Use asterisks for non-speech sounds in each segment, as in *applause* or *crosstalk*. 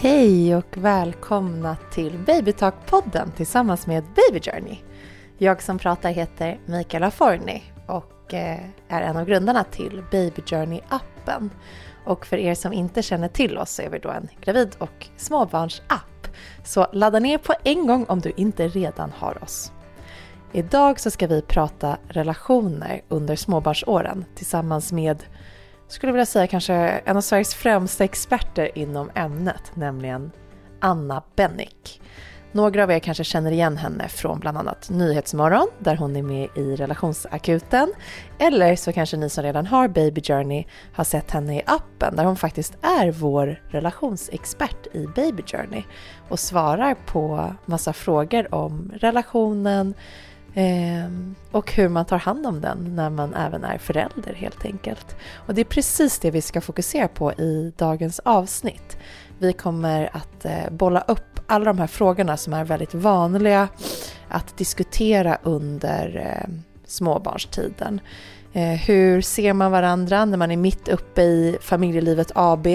Hej och välkomna till Babytalk-podden tillsammans med Baby Journey. Jag som pratar heter Mikaela Forni och eh, är en av grundarna till Baby Journey-appen. Och för er som inte känner till oss så är vi då en gravid och småbarns-app. Så ladda ner på en gång om du inte redan har oss. Idag så ska vi prata relationer under småbarnsåren tillsammans med skulle vilja säga kanske en av Sveriges främsta experter inom ämnet, nämligen Anna Bennick. Några av er kanske känner igen henne från bland annat Nyhetsmorgon, där hon är med i Relationsakuten. Eller så kanske ni som redan har Baby Journey har sett henne i appen, där hon faktiskt är vår relationsexpert i Baby Journey och svarar på massa frågor om relationen, Ehm, och hur man tar hand om den när man även är förälder helt enkelt. Och det är precis det vi ska fokusera på i dagens avsnitt. Vi kommer att eh, bolla upp alla de här frågorna som är väldigt vanliga att diskutera under ehm, småbarnstiden. Eh, hur ser man varandra när man är mitt uppe i familjelivet AB?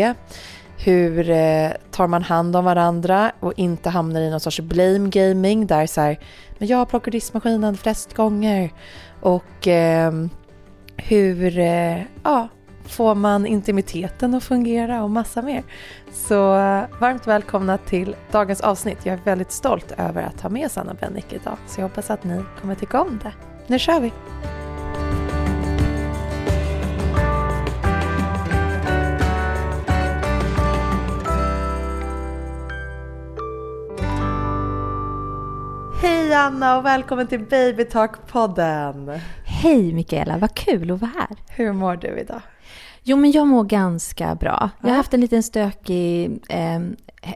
Hur eh, tar man hand om varandra och inte hamnar i någon sorts blame gaming där så här, men jag plockar diskmaskinen flest gånger. Och eh, hur eh, ja, får man intimiteten att fungera och massa mer. Så eh, varmt välkomna till dagens avsnitt. Jag är väldigt stolt över att ha med Sanna Bennick idag. Så jag hoppas att ni kommer tycka om det. Nu kör vi! Anna och välkommen till Babytalk-podden! Hej Mikaela, vad kul att vara här! Hur mår du idag? Jo, men jag mår ganska bra. Jag har haft en liten stökig eh,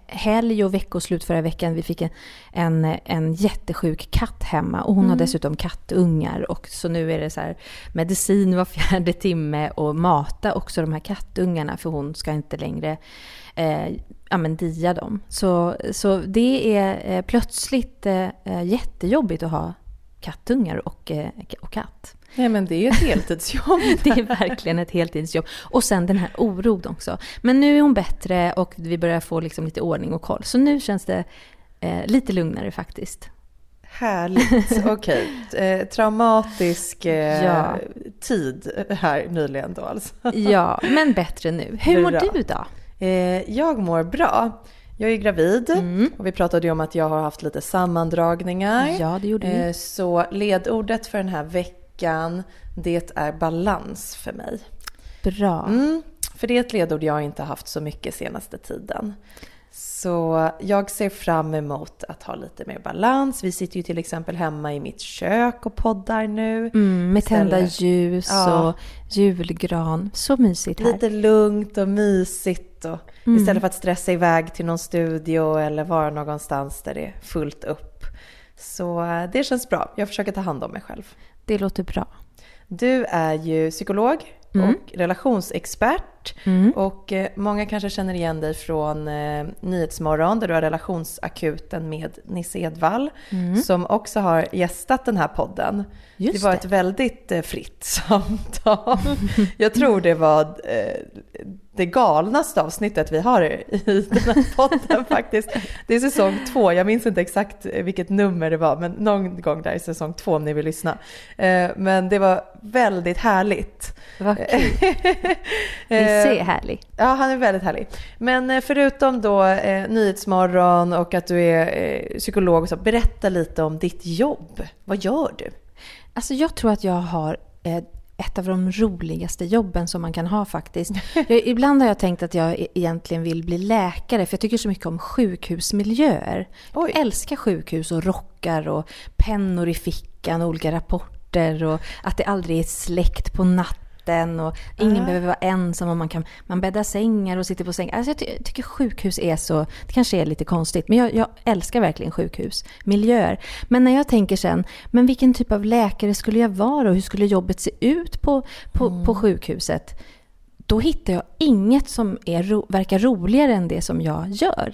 helg och veckoslut förra veckan. Vi fick en, en, en jättesjuk katt hemma och hon mm. har dessutom kattungar. Och så nu är det så här medicin var fjärde timme och mata också de här kattungarna för hon ska inte längre eh, ja, men dia dem. Så, så det är eh, plötsligt eh, jättejobbigt att ha kattungar och, eh, och katt. Nej men det är ju ett heltidsjobb. *laughs* det är verkligen ett heltidsjobb. Och sen den här oron också. Men nu är hon bättre och vi börjar få liksom lite ordning och koll. Så nu känns det eh, lite lugnare faktiskt. Härligt. *laughs* Okej. Okay. Eh, traumatisk eh, ja. tid här nyligen då alltså. ja, men bättre nu. Hur mår du då? Eh, jag mår bra. Jag är gravid mm. och vi pratade ju om att jag har haft lite sammandragningar. Ja, det gjorde vi. Eh, så ledordet för den här veckan, det är balans för mig. Bra. Mm, för det är ett ledord jag inte haft så mycket senaste tiden. Så jag ser fram emot att ha lite mer balans. Vi sitter ju till exempel hemma i mitt kök och poddar nu. Mm, med tända ljus ja. och julgran. Så mysigt här. Lite lugnt och mysigt. Och mm. Istället för att stressa iväg till någon studio eller vara någonstans där det är fullt upp. Så eh, det känns bra. Jag försöker ta hand om mig själv. Det låter bra. Du är ju psykolog mm. och relationsexpert. Mm. Och eh, många kanske känner igen dig från eh, Nyhetsmorgon där du har relationsakuten med Nisse Edvall mm. som också har gästat den här podden. Just det var det. ett väldigt eh, fritt *laughs* samtal. Jag tror det var eh, det galnaste avsnittet vi har i den här podden *laughs* faktiskt. Det är säsong två, jag minns inte exakt vilket nummer det var, men någon gång där i säsong två om ni vill lyssna. Eh, men det var väldigt härligt. Vad kul. *laughs* Nisse är härlig. Ja, han är väldigt härlig. Men förutom då eh, Nyhetsmorgon och att du är eh, psykolog, så berätta lite om ditt jobb. Vad gör du? Alltså jag tror att jag har eh, ett av de roligaste jobben som man kan ha faktiskt. *laughs* Jag, ibland har jag tänkt att jag e-, egentligen vill bli läkare för jag tycker så mycket om sjukhusmiljöer. Oj. Jag älskar sjukhus och rockar och pennor i fickan och olika rapporter och att det aldrig är släckt på natten liten och ingen uh. behöver vara ensam och man kan man bäddar sängar och sitter på sängar. Alltså jag, ty tycker sjukhus är så, det kanske är lite konstigt, men jag, jag älskar verkligen sjukhus, miljöer. Men när jag tänker sen, men vilken typ av läkare skulle jag vara och hur skulle jobbet se ut på, på, mm. på sjukhuset? Då hittar jag inget som är ro, verkar roligare än det som jag gör.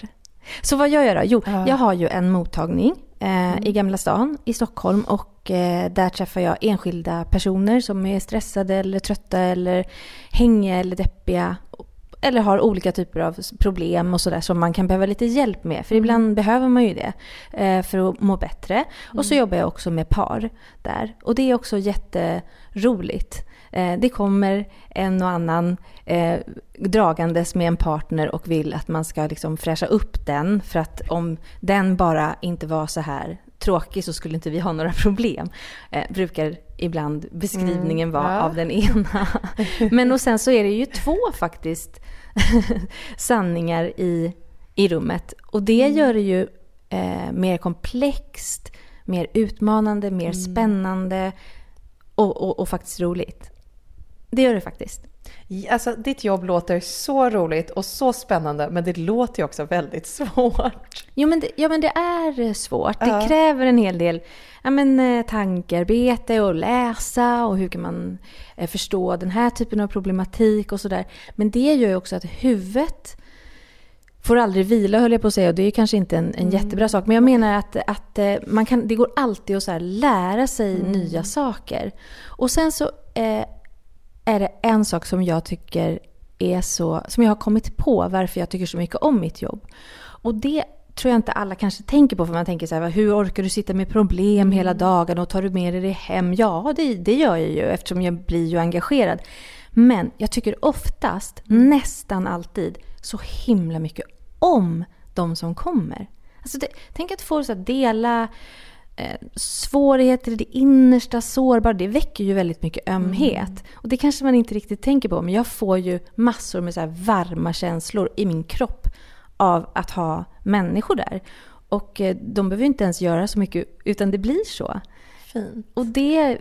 Så vad gör jag då? Jo, uh. jag har ju en mottagning mm. i Gamla stan i Stockholm och eh, där träffar jag enskilda personer som är stressade eller trötta eller hängiga eller deppiga. eller har olika typer av problem och sådär som man kan behöva lite hjälp med. För ibland behöver man ju det eh, för att må bättre. Och så jobbar jag också med par där. Och det är också jätteroligt. Eh, det kommer en och annan eh, dragandes med en partner och vill att man ska liksom fräscha upp den. För att om den bara inte var så här tråkig så skulle inte vi ha några problem. Eh, brukar ibland beskrivningen mm, vara ja. av den ena. *laughs* Men och sen så är det ju två faktiskt *laughs* sanningar i, i rummet. Och det mm. gör det ju eh, mer komplext, mer utmanande, mer mm. spännande och, och, och faktiskt roligt. Det gör det faktiskt. Alltså, ditt jobb låter så roligt och så spännande, men det låter ju också väldigt *laughs* svårt. Jo, men det, ja, men det är svårt. Det uh. kräver en hel del ja, men, eh, tankearbete och läsa och hur kan man eh, förstå den här typen av problematik och sådär. Men det gör ju också att huvudet får aldrig vila höll jag på att säga och det är kanske inte en, en mm. jättebra sak. Men jag menar att, att eh, man kan, det går alltid att så lära sig mm. nya saker. Och sen så eh, är det en sak som jag tycker är så, som jag har kommit på varför jag tycker så mycket om mitt jobb. Och det tror jag inte alla kanske tänker på för man tänker så här, hur orkar du sitta med problem mm. hela dagen och tar du med dig det hem? Ja, det, det gör jag ju eftersom jag blir ju engagerad. Men jag tycker oftast, mm. nästan alltid, så himla mycket om de som kommer. Alltså det, tänk att få så dela svårigheter i det innersta, sårbara, det väcker ju väldigt mycket ömhet. Mm. Och det kanske man inte riktigt tänker på, men jag får ju massor med så varma känslor i min kropp av att ha människor där. Och eh, de behöver inte ens göra så mycket, utan det blir så. Fint. Och det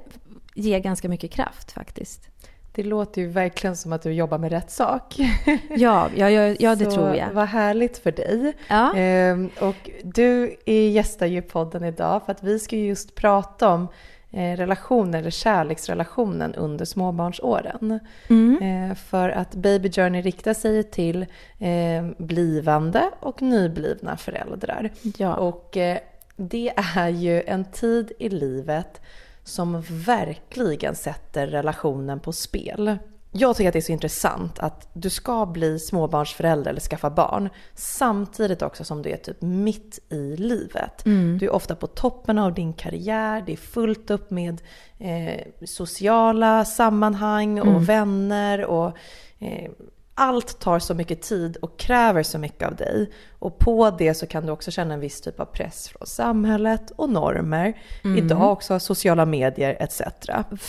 ger ganska mycket kraft faktiskt. Det låter ju verkligen som att du jobbar med rätt sak. *laughs* Ja, ja, ja, ja det Så tror jag. Vad härligt för dig. Ja. Ehm, och du gästar ju podden idag för att vi ska just prata om eh, relationer, eller kärleksrelationen under småbarnsåren. Mm. Eh, för att Baby Journey riktar sig till eh, blivande och nyblivna föräldrar. Ja. Och eh, det är ju en tid i livet som verkligen sätter relationen på spel. Jag tycker att det är så intressant att du ska bli småbarnsförälder eller skaffa barn samtidigt också som du är typ mitt i livet. Mm. Du är ofta på toppen av din karriär, det är fullt upp med eh, sociala sammanhang och mm. vänner och eh, allt tar så mycket tid och kräver så mycket av dig. Och på det så kan du också känna en viss typ av press från samhället och normer. Mm. Idag också sociala medier etc.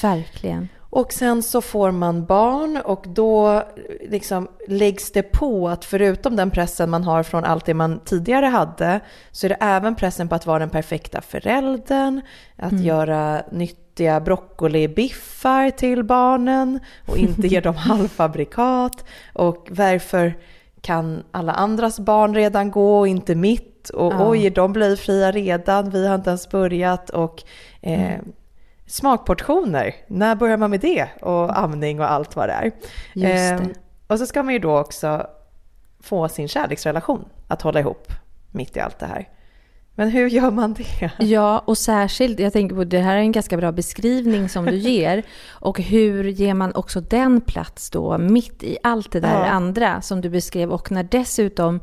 Verkligen. Och sen så får man barn och då liksom läggs det på att förutom den pressen man har från allt det man tidigare hade så är det även pressen på att vara den perfekta föräldern, att mm. göra nyttiga broccolibiffar till barnen och inte ge dem *laughs* halvfabrikat. Och varför kan alla andras barn redan gå och inte mitt? Och ja. oj, de blir fria redan, vi har inte ens börjat. Och eh, mm smakportioner. När börjar man med det? Och amning och allt vad det är. Just det. Eh, och så ska man ju då också få sin kärleksrelation att hålla ihop mitt i allt det här. Men hur gör man det? *laughs* Ja, och särskilt, jag tänker på det här är en ganska bra beskrivning som du ger. *laughs* Och hur ger man också den plats då mitt i allt det där ja. andra som du beskrev och när dessutom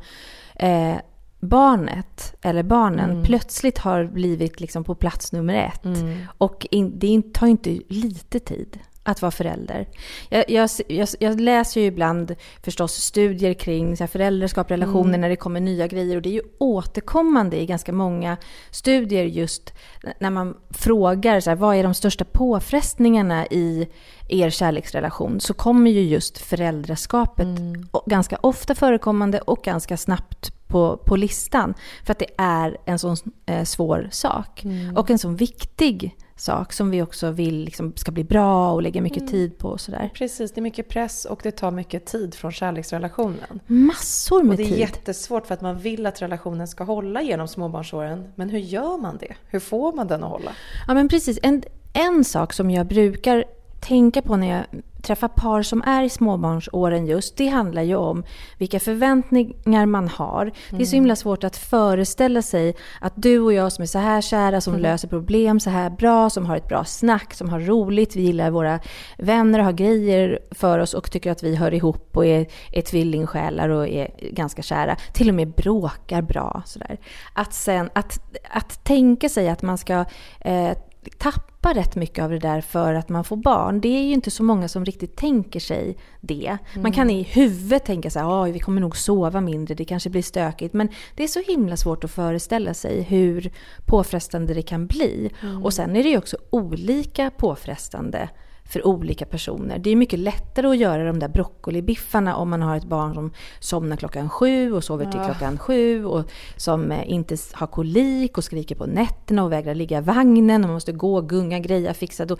eh, barnet eller barnen mm. plötsligt har blivit liksom på plats nummer ett. Mm. Och in, det tar inte lite tid att vara förälder. Jag, jag, jag, jag, läser ju ibland förstås studier kring så här föräldraskap, relationer mm. när det kommer nya grejer. Och det är ju återkommande i ganska många studier just när man frågar så här, vad är de största påfrestningarna i er kärleksrelation så kommer ju just föräldraskapet mm. ganska ofta förekommande och ganska snabbt på, på listan. För att det är en sån eh, svår sak. Mm. Och en sån viktig sak som vi också vill liksom, ska bli bra och lägga mycket mm. tid på. Och sådär. Precis, det är mycket press och det tar mycket tid från kärleksrelationen. Massor med tid. Och det är tid. jättesvårt för att man vill att relationen ska hålla genom småbarnsåren. Men hur gör man det? Hur får man den att hålla? Ja men precis. En, en sak som jag brukar tänka på när jag träffar par som är i småbarnsåren just, det handlar ju om vilka förväntningar man har. Mm. Det är så himla svårt att föreställa sig att du och jag som är så här kära, som mm. löser problem så här bra, som har ett bra snack, som har roligt, vi gillar våra vänner och har grejer för oss och tycker att vi hör ihop och är, är tvillingsjälar och är ganska kära. Till och med bråkar bra. Sådär. Att, sen, att, att tänka sig att man ska eh, tappar rätt mycket av det där för att man får barn. Det är ju inte så många som riktigt tänker sig det. Mm. Man kan i huvudet tänka sig att vi kommer nog sova mindre, det kanske blir stökigt. Men det är så himla svårt att föreställa sig hur påfrestande det kan bli. Mm. Och sen är det ju också olika påfrestande för olika personer. Det är mycket lättare att göra de där broccolibiffarna om man har ett barn som somnar klockan sju och sover till ja. klockan sju och som eh, inte har kolik och skriker på nätterna och vägrar ligga i vagnen och man måste gå, gunga, greja, fixa. Då,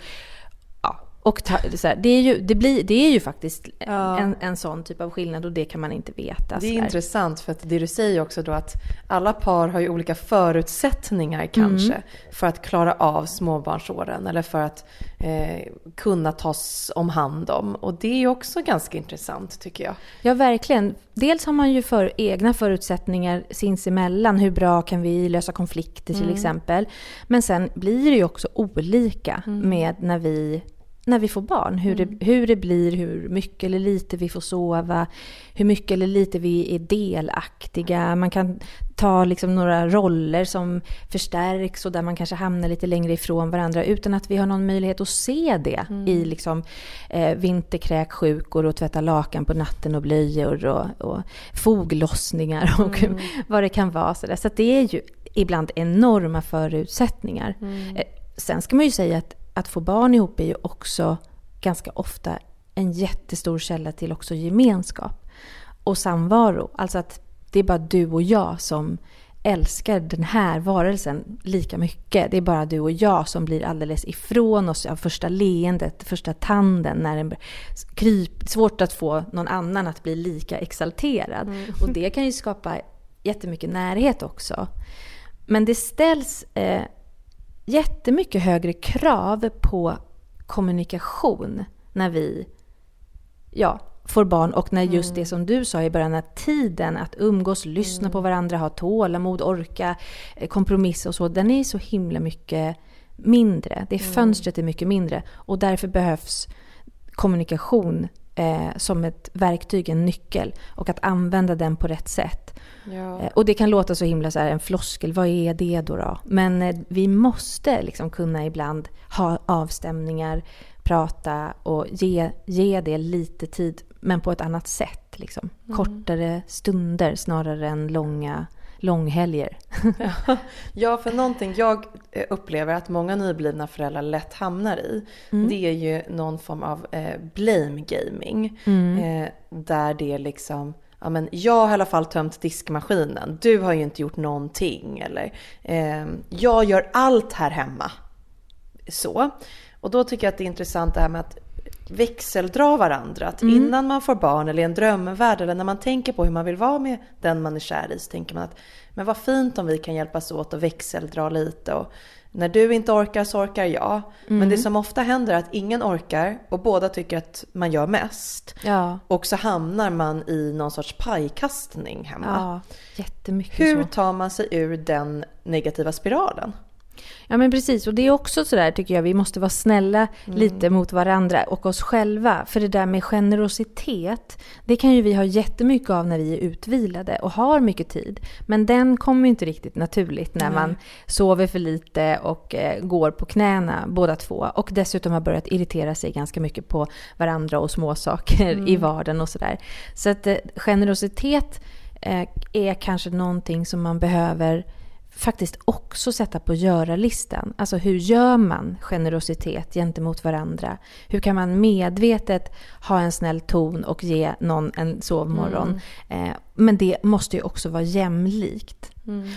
och ta, så här, det, är ju, det, blir, det är ju faktiskt ja. en, en sån typ av skillnad och det kan man inte veta. Det är intressant för att det du säger också då att alla par har ju olika förutsättningar kanske mm. för att klara av småbarnsåren eller för att eh, kunna tas om hand om. Och det är ju också ganska intressant tycker jag. Ja, verkligen. Dels har man ju för egna förutsättningar sinsemellan. Hur bra kan vi lösa konflikter till mm. exempel. Men sen blir det ju också olika mm. med när vi när vi får barn. Hur, mm. det, hur det blir, hur mycket eller lite vi får sova, hur mycket eller lite vi är delaktiga. Man kan ta liksom några roller som förstärks och där man kanske hamnar lite längre ifrån varandra utan att vi har någon möjlighet att se det mm. i liksom, eh, vinterkräksjukor och tvätta lakan på natten och blöjor och, och foglossningar och mm. *laughs* vad det kan vara. Så, så det är ju ibland enorma förutsättningar. Mm. Eh, sen ska man ju säga att att få barn ihop är ju också ganska ofta en jättestor källa till också gemenskap och samvaro. Alltså att det är bara du och jag som älskar den här varelsen lika mycket. Det är bara du och jag som blir alldeles ifrån oss av första leendet, första tanden. När den kryp, svårt att få någon annan att bli lika exalterad. Mm. Och det kan ju skapa jättemycket närhet också. Men det ställs eh, jättemycket högre krav på kommunikation när vi ja, får barn och när just mm. det som du sa i början, när tiden att umgås, lyssna mm. på varandra, ha tålamod, orka, eh, kompromissa och så, den är så himla mycket mindre. Det mm. fönstret är mycket mindre och därför behövs kommunikation eh, som ett verktyg, en nyckel och att använda den på rätt sätt. Ja. Eh, och det kan låta så himla så här, en floskel, vad är det då? då? Men eh, vi måste liksom kunna ibland ha avstämningar, prata och ge, ge det lite tid, men på ett annat sätt. Liksom. Mm. Kortare stunder snarare än långa långhelger. ja, för någonting jag eh, upplever att många nyblivna föräldrar lätt hamnar i, mm. det är ju någon form av eh, blame gaming. Mm. Eh, där det liksom, ja men jag har i alla fall tömt diskmaskinen, du har ju inte gjort någonting. Eller eh, jag gör allt här hemma. Så. Och då tycker jag att det är intressant det här med att växeldra varandra. Att mm. innan man får barn eller i en drömvärld eller när man tänker på hur man vill vara med den man är kär i så tänker man att men vad fint om vi kan hjälpas åt och växeldra lite och när du inte orkar så orkar jag. Mm. Men det som ofta händer är att ingen orkar och båda tycker att man gör mest. Ja. Och så hamnar man i någon sorts pajkastning hemma. Ja, jättemycket Hur så. tar man sig ur den negativa spiralen? Ja men precis, och det är också sådär tycker jag, vi måste vara snälla mm. lite mot varandra och oss själva. För det där med generositet, det kan ju vi ha jättemycket av när vi är utvilade och har mycket tid. Men den kommer ju inte riktigt naturligt när mm. man sover för lite och eh, går på knäna båda två. Och dessutom har börjat irritera sig ganska mycket på varandra och småsaker mm. i vardagen och sådär. Så att eh, generositet eh, är kanske någonting som man behöver faktiskt också sätta på göra-listan. Alltså hur gör man generositet gentemot varandra? Hur kan man medvetet ha en snäll ton och ge någon en sovmorgon? Mm. Eh, men det måste ju också vara jämlikt. Mm.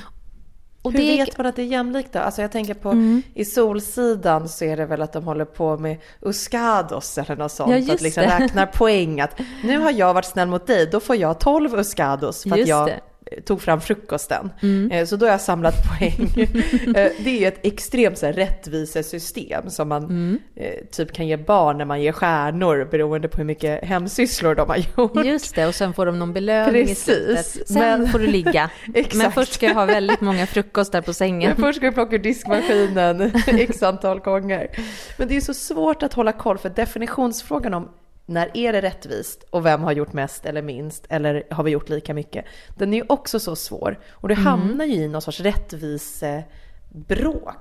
Och Hur det... vet man att det är jämlikt då? Alltså jag tänker på mm. i Solsidan så är det väl att de håller på med Uskados eller något sånt. Ja, att liksom räknar poäng att nu har jag varit snäll mot dig, då får jag 12 Uskados för just att jag det tog fram frukosten. Mm. Så då har jag samlat *laughs* poäng. det är ju ett extremt så här, rättvisesystem som man mm. typ kan ge barn när man ger stjärnor beroende på hur mycket hemsysslor de har gjort. Just det, och sen får de någon belöning Precis. i slutet. Sen men... får du ligga. *laughs* men först ska jag ha väldigt många frukostar på sängen. Men först ska jag plocka ur diskmaskinen *laughs* x antal gånger. Men det är så svårt att hålla koll för definitionsfrågan om när är det rättvist och vem har gjort mest eller minst eller har vi gjort lika mycket? Den är ju också så svår och det mm. hamnar ju i någon sorts rättvisebråk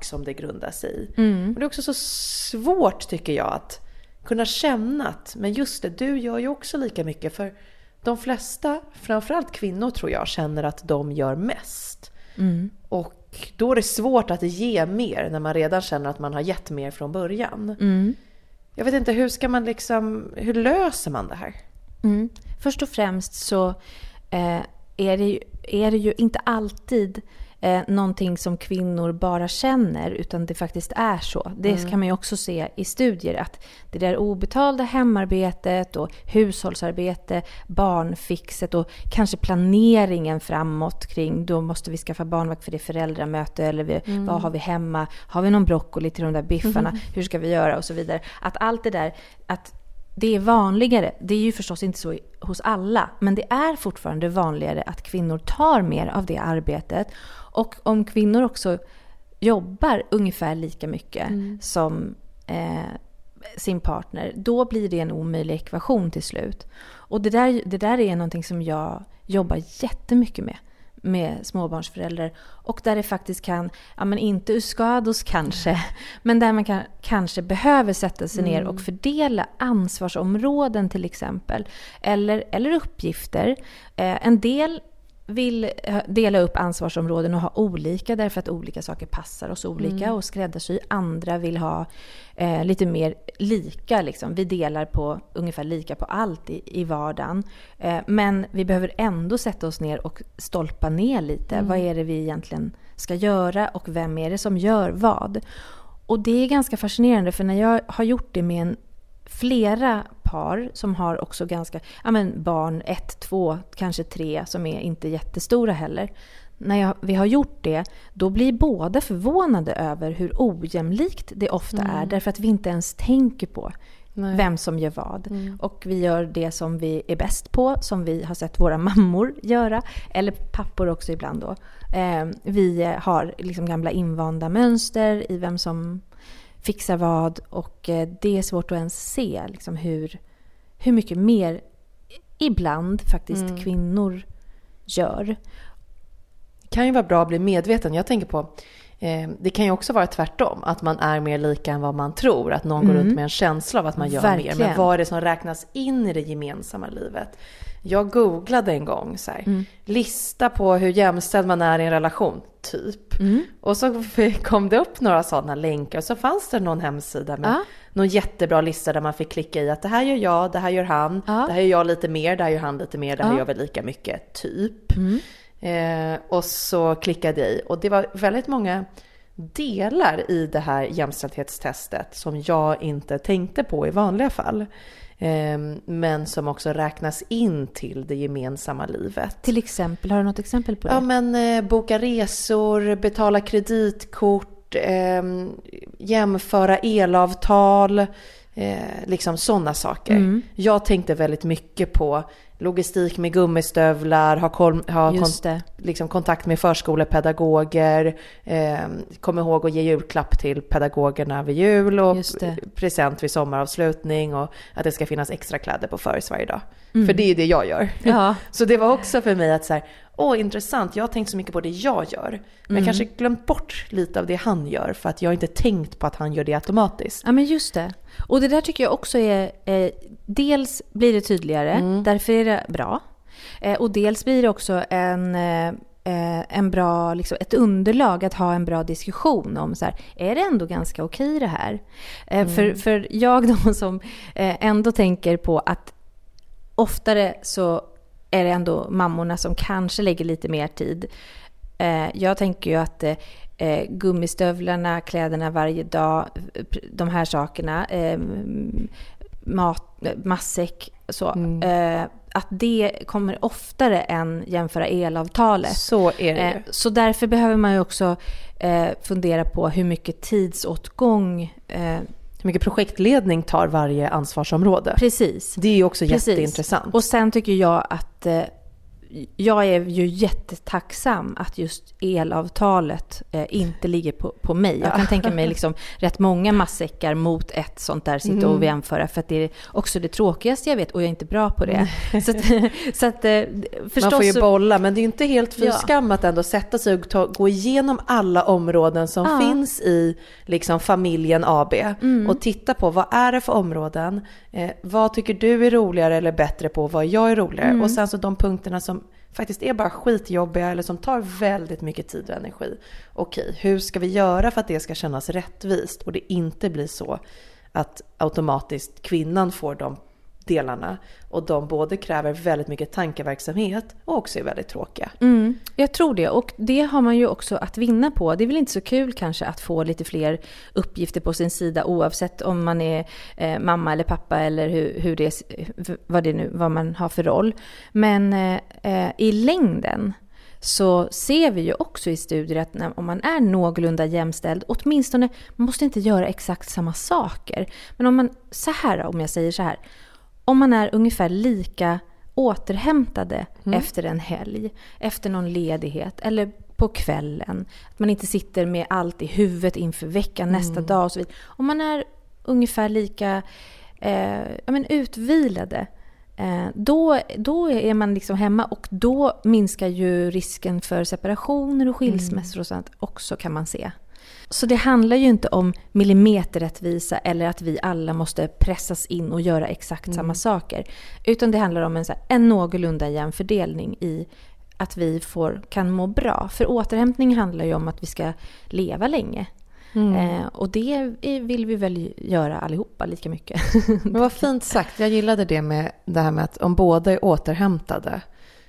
som det grundar sig i. Mm. Och det är också så svårt tycker jag att kunna känna att, men just det, du gör ju också lika mycket. För de flesta, framförallt kvinnor tror jag, känner att de gör mest. Mm. Och då är det svårt att ge mer när man redan känner att man har gett mer från början. Jag vet inte, hur ska man liksom, hur löser man det här? Mm. Först och främst så eh, är, det ju, är det ju inte alltid eh, någonting som kvinnor bara känner, utan det faktiskt är så. Det mm. kan man ju också se i studier, att det där obetalda hemarbetet och hushållsarbete, barnfixet och kanske planeringen framåt kring då måste vi skaffa barnvakt för det är föräldramöte eller vi, mm. vad har vi hemma? Har vi någon broccoli till de där biffarna? Mm. Hur ska vi göra? Och så vidare. Att allt det där, att det är vanligare. Det är ju förstås inte så hos alla, men det är fortfarande vanligare att kvinnor tar mer av det arbetet. Och om kvinnor också jobbar ungefär lika mycket mm. som eh, sin partner, då blir det en omöjlig ekvation till slut. Och det där, det där är någonting som jag jobbar jättemycket med med småbarnsföräldrar och där det faktiskt kan, ja men inte uskados kanske, *laughs* men där man kan, kanske behöver sätta sig ner och mm. fördela ansvarsområden till exempel. Eller, eller uppgifter. Eh, en del vill eh, dela upp ansvarsområden och ha olika därför att olika saker passar oss olika mm. och skräddarsy. Andra vill ha eh, lite mer lika. Liksom. Vi delar på ungefär lika på allt i, i vardagen. Eh, men vi behöver ändå sätta oss ner och stolpa ner lite. Mm. Vad är det vi egentligen ska göra och vem är det som gör vad? Och det är ganska fascinerande för när jag har gjort det med en flera par som har också ganska, ja men barn, ett, två, kanske tre, som är inte jättestora heller. När jag, vi har gjort det, då blir båda förvånade över hur ojämlikt det ofta mm. är. Därför att vi inte ens tänker på Nej. vem som gör vad. Mm. Och vi gör det som vi är bäst på, som vi har sett våra *laughs* mammor göra. Eller pappor också ibland då. Eh, vi har liksom gamla invanda mönster i vem som fixar vad och eh, det är svårt att ens se liksom hur, hur mycket mer ibland faktiskt mm. kvinnor gör. Det kan ju vara bra att bli medveten. Jag tänker på eh, det kan ju också vara tvärtom, att man är mer lika än vad man tror. Att någon mm. går runt mm. med en känsla av att man gör Verkligen. mer. Men vad är det som räknas in i det gemensamma livet? Jag googlade en gång så här, mm. lista på hur jämställd man är i en relation, typ. Mm. Och så *laughs* kom det upp några sådana länkar och så fanns det någon hemsida med ah. någon jättebra lista där man fick klicka i att det här gör jag, det här gör han, ah. det här gör jag lite mer, det här gör han lite mer, det här ah. gör vi lika mycket, typ. Mm. Eh, och så klickade jag i och det var väldigt många delar i det här jämställdhetstestet som jag inte tänkte på i vanliga fall. Ehm, men som också räknas in till det gemensamma livet. Till exempel, har du något exempel på det? Ja, men eh, boka resor, betala kreditkort, eh, jämföra elavtal, eh, liksom sådana saker. Mm. Jag tänkte väldigt mycket på logistik med gummistövlar, ha, koll, ha kon, liksom kontakt med förskolepedagoger, eh, kom ihåg att ge julklapp till pedagogerna vid jul och present vid sommaravslutning och att det ska finnas extra kläder på föris varje dag. Mm. För det är det jag gör. Ja. *laughs* Så det var också för mig att så här, åh intressant, jag har tänkt så mycket på det jag gör. Men mm. jag kanske glömt bort lite av det han gör för att jag inte tänkt på att han gör det automatiskt. Ja men just det. Och det där tycker jag också är, eh, dels blir det tydligare, mm. därför är det bra. Eh, och dels blir det också en eh, en bra, liksom, ett underlag att ha en bra diskussion om så här, är det ändå ganska okej det här? Eh, mm. För, för jag då som eh, ändå tänker på att oftare så är det ändå mammorna som kanske lägger lite mer tid. Eh, jag tänker ju att eh, gummistövlarna, kläderna varje dag, de här sakerna, eh, mat, matsäck, så, mm. eh, att det kommer oftare än jämföra elavtalet. Så är det eh, Så därför behöver man ju också eh, fundera på hur mycket tidsåtgång eh, hur mycket projektledning tar varje ansvarsområde? Precis. Det är ju också Precis. jätteintressant. Och sen tycker jag att eh, jag är ju jättetacksam att just elavtalet eh, inte ligger på, på mig. Jag kan tänka mig liksom *laughs* rätt många massäckar mot ett sånt där, sitta och mm. jämföra. För att det är också det tråkigaste jag vet och jag är inte bra på det. så att, *laughs* så att, eh, Man får ju bolla, men det är ju inte helt fy skam att ändå sätta sig och ta, gå igenom alla områden som ja. finns i liksom, familjen AB mm. och titta på vad är det för områden? Eh, vad tycker du är roligare eller bättre på? Vad jag är roligare? Mm. Och sen så de punkterna som faktiskt är bara skitjobbiga eller som tar väldigt mycket tid och energi. Okej, hur ska vi göra för att det ska kännas rättvist och det inte blir så att automatiskt kvinnan får de delarna och de både kräver väldigt mycket tankeverksamhet och också är väldigt tråkiga. Mm, jag tror det och det har man ju också att vinna på. Det är väl inte så kul kanske att få lite fler uppgifter på sin sida oavsett om man är eh, mamma eller pappa eller hur, hur det, vad, det nu, vad man har för roll. Men eh, eh, i längden så ser vi ju också i studier att när, om man är någorlunda jämställd, åtminstone, man måste inte göra exakt samma saker. Men om man, så här om jag säger så här, om man är ungefär lika återhämtade mm. efter en helg, efter någon ledighet eller på kvällen. Att man inte sitter med allt i huvudet inför veckan, mm. nästa dag och så vidare. Om man är ungefär lika eh, ja, men utvilade, eh, då, då är man liksom hemma och då minskar ju risken för separationer och skilsmässor och sånt också kan man se. Så det handlar ju inte om millimeterrättvisa eller att vi alla måste pressas in och göra exakt mm. samma saker. Utan det handlar om en, så här, en någorlunda jämn fördelning i att vi får, kan må bra. För återhämtning handlar ju om att vi ska leva länge. Mm. Eh, och det vill vi väl göra allihopa lika mycket. *laughs* Men vad *laughs* fint sagt. Jag gillade det med det här med att om båda är återhämtade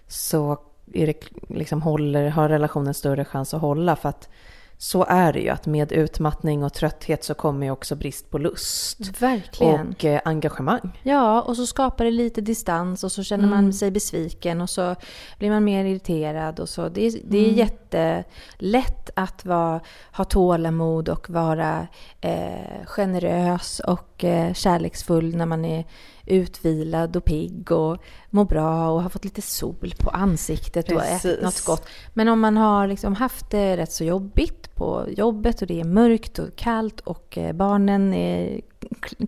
så är det, liksom håller, har relationen större chans att hålla. För att så är det ju att med utmattning och trötthet så kommer ju också brist på lust. Verkligen. Och eh, engagemang. Ja, och så skapar det lite distans och så känner mm. man sig besviken och så blir man mer irriterad och så. Det, det är mm. jättelätt att vara, ha tålamod och vara eh, generös och eh, kärleksfull när man är utvilad och pigg och mår bra och har fått lite sol på ansiktet Precis. och ätit något gott. Men om man har liksom haft det rätt så jobbigt på jobbet och det är mörkt och kallt och eh, barnen är,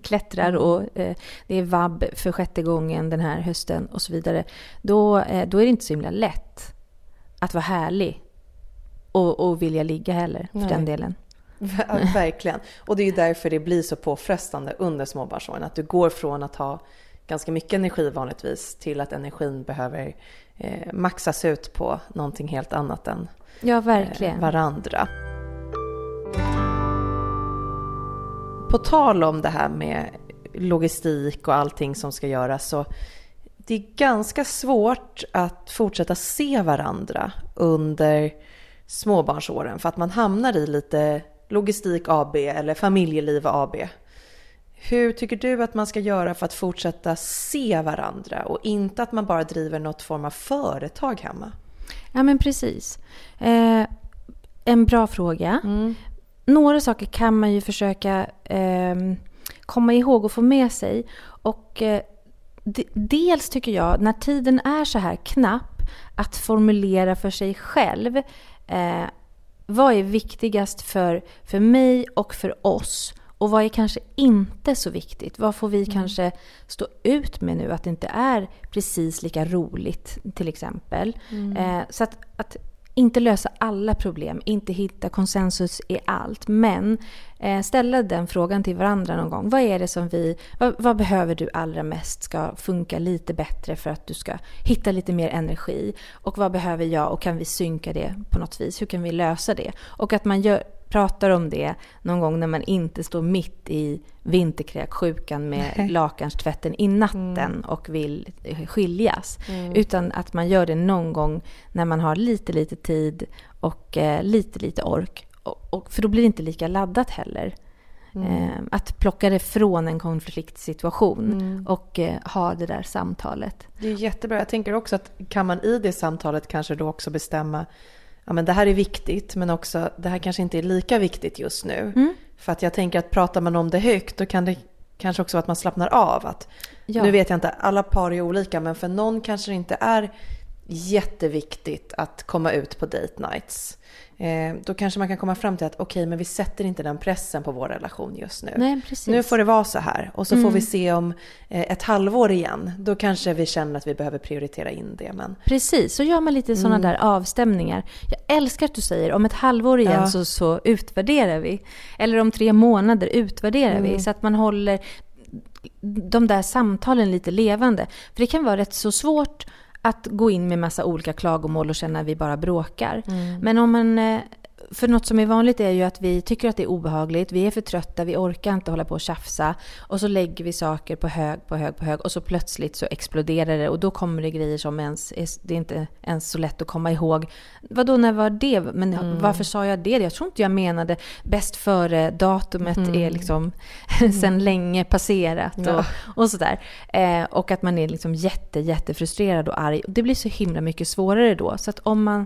klättrar och eh, det är vab för sjätte gången den här hösten och så vidare. Då, eh, då är det inte så himla lätt att vara härlig och, och vilja ligga heller för Nej. den delen. *laughs* Verkligen. Och det är ju därför det blir så påfrestande under småbarnsåren. Att du går från att ha ganska mycket energi vanligtvis till att energin behöver eh, maxas ut på någonting helt annat än ja. Eh, varandra. På tal om det här med logistik och allting som ska göras så det är ganska svårt att fortsätta se varandra under småbarnsåren för att man hamnar i lite Logistik AB eller Familjeliv AB. Hur tycker du att man ska göra för att fortsätta se varandra och inte att man bara driver något form av företag hemma? Ja men precis. Eh, en bra fråga. Mm. Några saker kan man ju försöka eh, komma ihåg och få med sig. Och eh, dels tycker jag, när tiden är så här knapp, att formulera för sig själv eh, vad är viktigast för, för mig och för oss? Och vad är kanske inte så viktigt? Vad får vi mm. kanske stå ut med nu att det inte är precis lika roligt till exempel? Mm. Eh, så att, att inte lösa alla problem, inte hitta konsensus i allt. Men eh, ställa den frågan till varandra någon gång. Vad är det som vi, vad, vad, behöver du allra mest ska funka lite bättre för att du ska hitta lite mer energi? Och vad behöver jag och kan vi synka det på något vis? Hur kan vi lösa det? Och att man gör, pratar om det någon gång när man inte står mitt i vinterkräksjukan med lakanstvätten i natten mm. och vill skiljas. Mm. Utan att man gör det någon gång när man har lite, lite tid och eh, lite, lite ork. Och, och, för då blir det inte lika laddat heller. Eh, att plocka det från en konfliktsituation och eh, ha det där samtalet. Det är jättebra. Jag tänker också att kan man i det samtalet kanske då också bestämma ja men det här är viktigt men också det här kanske inte är lika viktigt just nu. Mm. För att jag tänker att pratar man om det högt då kan det kanske också vara att man slappnar av. Att, Ja. Nu vet jag inte, alla par är olika men för någon kanske det inte är jätteviktigt att komma ut på date nights. Eh, då kanske man kan komma fram till att okej men vi sätter inte den pressen på vår relation just nu. Nej, precis. Nu får det vara så här och så får vi se om eh, ett halvår igen. Då kanske vi känner att vi behöver prioritera in det. Men Precis, så gör man lite sådana Mm. där avstämningar. Jag älskar att du säger om ett halvår igen Ja. så, så utvärderar vi. Eller om tre månader utvärderar Mm. vi. Så att man håller de där samtalen lite levande. För det kan vara rätt så svårt att gå in med massa olika klagomål och känna att vi bara bråkar. Mm. Men om man... För något som är vanligt är ju att vi tycker att det är obehagligt, vi är för trötta, vi orkar inte hålla på och tjafsa. Och så lägger vi saker på hög, på hög, på hög och så plötsligt så exploderar det och då kommer det grejer som ens, det är inte ens så lätt att komma ihåg. Vadå, när var det? Men varför sa jag det? Jag tror inte jag menade bäst före datumet är liksom *laughs* sedan länge passerat Ja. och, och sådär. Eh, och att man är liksom jätte, jättefrustrerad och arg. Det blir så himla mycket svårare då. Så att om man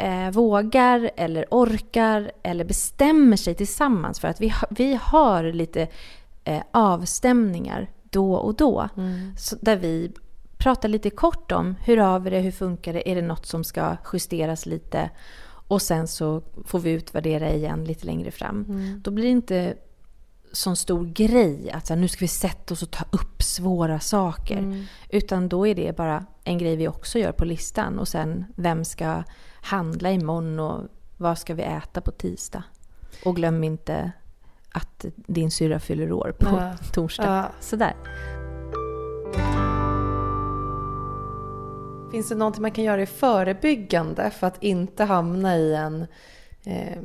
eh, vågar eller orkar eller bestämmer sig tillsammans för att vi, ha, vi har lite eh, avstämningar då och då. Så där vi pratar lite kort om hur har vi det, hur funkar det, är det något som ska justeras lite? Och sen så får vi utvärdera igen lite längre fram. Då blir det inte sån stor grej att så här, nu ska vi sätta oss och ta upp svåra saker. Utan då är det bara en grej vi också gör på listan. Och sen vem ska handla imorgon och vad ska vi äta på tisdag? Och glöm inte att din syrra fyller år på Ja. *laughs* torsdag. Ja. Sådär. Finns det någonting man kan göra i förebyggande för att inte hamna i en, eh,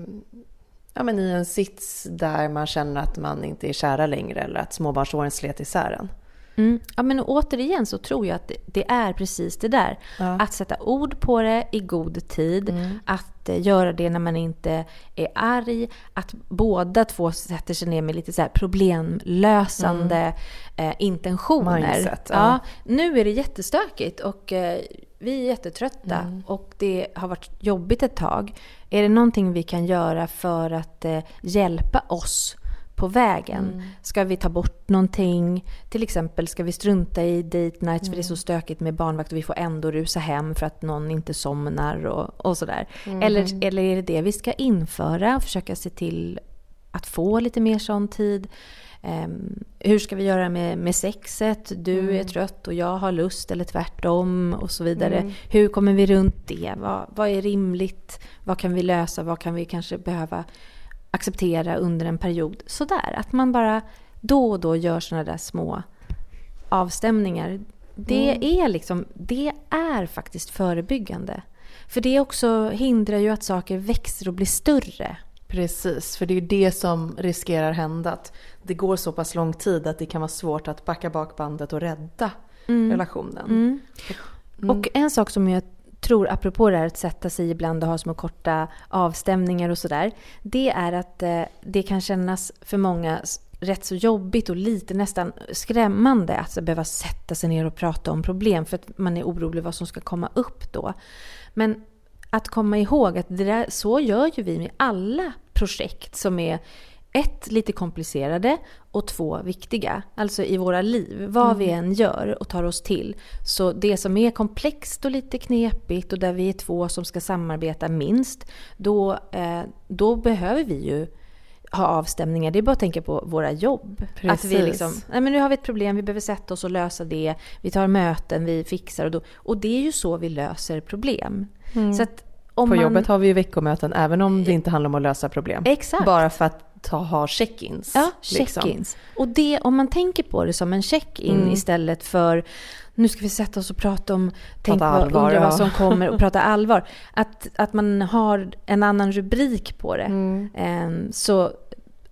ja, men i en sits där man känner att man inte är kära längre eller att småbarnsåren slet isär en? Mm. Ja, men återigen så tror jag att det, är precis det där. Ja. Att sätta ord på det i god tid. Att eh, göra det när man inte är arg. Att båda två sätter sig ner med lite så problemlösande eh, intentioner. Mindset, ja. ja. Nu är det jättestökigt och eh, vi är jättetrötta och det har varit jobbigt ett tag. Är det någonting vi kan göra för att eh, hjälpa oss på vägen. Ska vi ta bort någonting? Till exempel ska vi strunta i date nights för det är så stökigt med barnvakt och vi får ändå rusa hem för att någon inte somnar och, och sådär. Eller, eller är det det vi ska införa och försöka se till att få lite mer sån tid? Ehm, hur ska vi göra med, med sexet? Du är trött och jag har lust eller tvärtom och så vidare. Hur kommer vi runt det? Vad, vad är rimligt? Vad kan vi lösa? Vad kan vi kanske behöva acceptera under en period? Sådär, att man bara då och då gör sådana där små avstämningar. Det är liksom, det är faktiskt förebyggande. För det också hindrar ju att saker växer och blir större. Precis, för det är ju det som riskerar hända. Att det går så pass lång tid att det kan vara svårt att backa bak bandet och rädda relationen. Och en sak som jag tror, apropå det här att sätta sig ibland och ha små korta avstämningar och sådär. Det är att eh, det kan kännas för många rätt så jobbigt och lite nästan skrämmande att behöva sätta sig ner och prata om problem för att man är orolig vad som ska komma upp då. Men att komma ihåg att det där, så gör ju vi med alla projekt som är ett, lite komplicerade och två, viktiga. Alltså i våra liv, vad vi än gör och tar oss till. Så det som är komplext och lite knepigt och där vi är två som ska samarbeta minst, då, eh, då behöver vi ju ha avstämningar. Det är bara att tänka på våra jobb. Att vi Precis. liksom, nej men nu har vi ett problem, vi behöver sätta oss och lösa det. Vi tar möten, vi fixar och då. Och det är ju så vi löser problem. Så att om På man, jobbet har vi ju veckomöten även om det inte handlar om att lösa problem. Exakt. Bara för att ta, ha check-ins. Ja, liksom. check-ins. Och det, om man tänker på det som en check-in Mm. istället för nu ska vi sätta oss och prata om, tänk vad, allvar, undra vad ja. som kommer och prata *laughs* allvar. Att, att man har en annan rubrik på det. Mm. Ehm, så,